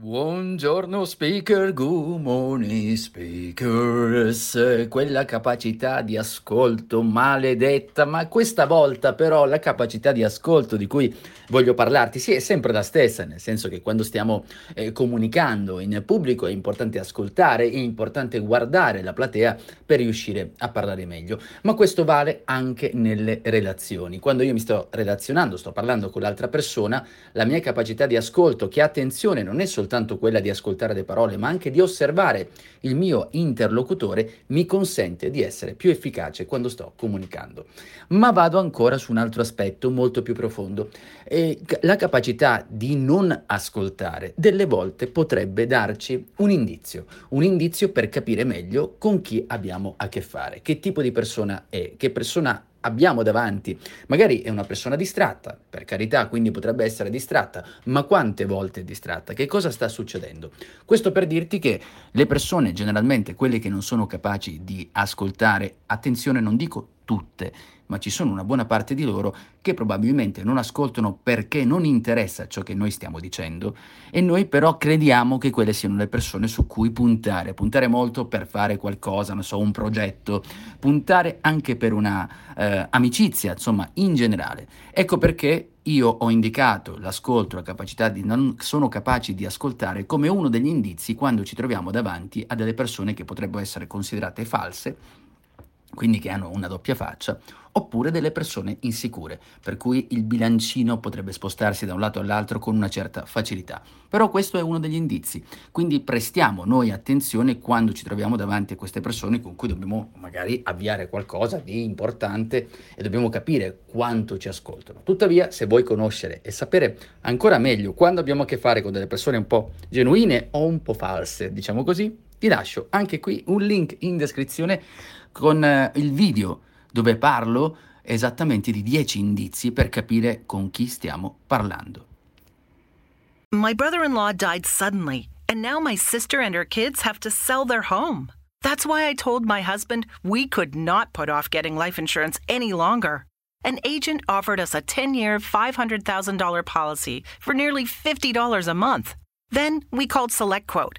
Buongiorno speaker, good morning speakers, quella capacità di ascolto maledetta, ma questa volta però la capacità di ascolto di cui voglio parlarti, sì, è sempre la stessa, nel senso che quando stiamo eh, comunicando in pubblico è importante ascoltare, è importante guardare la platea per riuscire a parlare meglio, ma questo vale anche nelle relazioni. Quando io mi sto relazionando, sto parlando con l'altra persona, la mia capacità di ascolto, che attenzione non è soltanto soltanto quella di ascoltare le parole, ma anche di osservare il mio interlocutore, mi consente di essere più efficace quando sto comunicando. Ma vado ancora su un altro aspetto molto più profondo. E la capacità di non ascoltare delle volte potrebbe darci un indizio, un indizio per capire meglio con chi abbiamo a che fare, che tipo di persona è, che persona abbiamo davanti. Magari è una persona distratta, per carità, quindi potrebbe essere distratta, ma quante volte è distratta? Che cosa sta succedendo? Questo per dirti che le persone, generalmente quelle che non sono capaci di ascoltare, attenzione, non dico tutte, ma ci sono una buona parte di loro che probabilmente non ascoltano perché non interessa ciò che noi stiamo dicendo e noi però crediamo che quelle siano le persone su cui puntare, puntare molto per fare qualcosa, non so, un progetto, puntare anche per una eh, amicizia, insomma, in generale. Ecco perché io ho indicato l'ascolto, la capacità di non sono capaci di ascoltare come uno degli indizi quando ci troviamo davanti a delle persone che potrebbero essere considerate false quindi che hanno una doppia faccia, oppure delle persone insicure, per cui il bilancino potrebbe spostarsi da un lato all'altro con una certa facilità. Però questo è uno degli indizi, quindi prestiamo noi attenzione quando ci troviamo davanti a queste persone con cui dobbiamo magari avviare qualcosa di importante e dobbiamo capire quanto ci ascoltano. Tuttavia, se vuoi conoscere e sapere ancora meglio quando abbiamo a che fare con delle persone un po' genuine o un po' false, diciamo così, ti lascio anche qui un link in descrizione con eh, il video dove parlo esattamente di 10 indizi per capire con chi stiamo parlando. My brother in law died suddenly, and now my sister and her kids have to sell their home. That's why I told my husband we could not put off getting life insurance any longer. An agent offered us a 10 year, $500,000 policy for nearly $50 a month. Then we called SelectQuote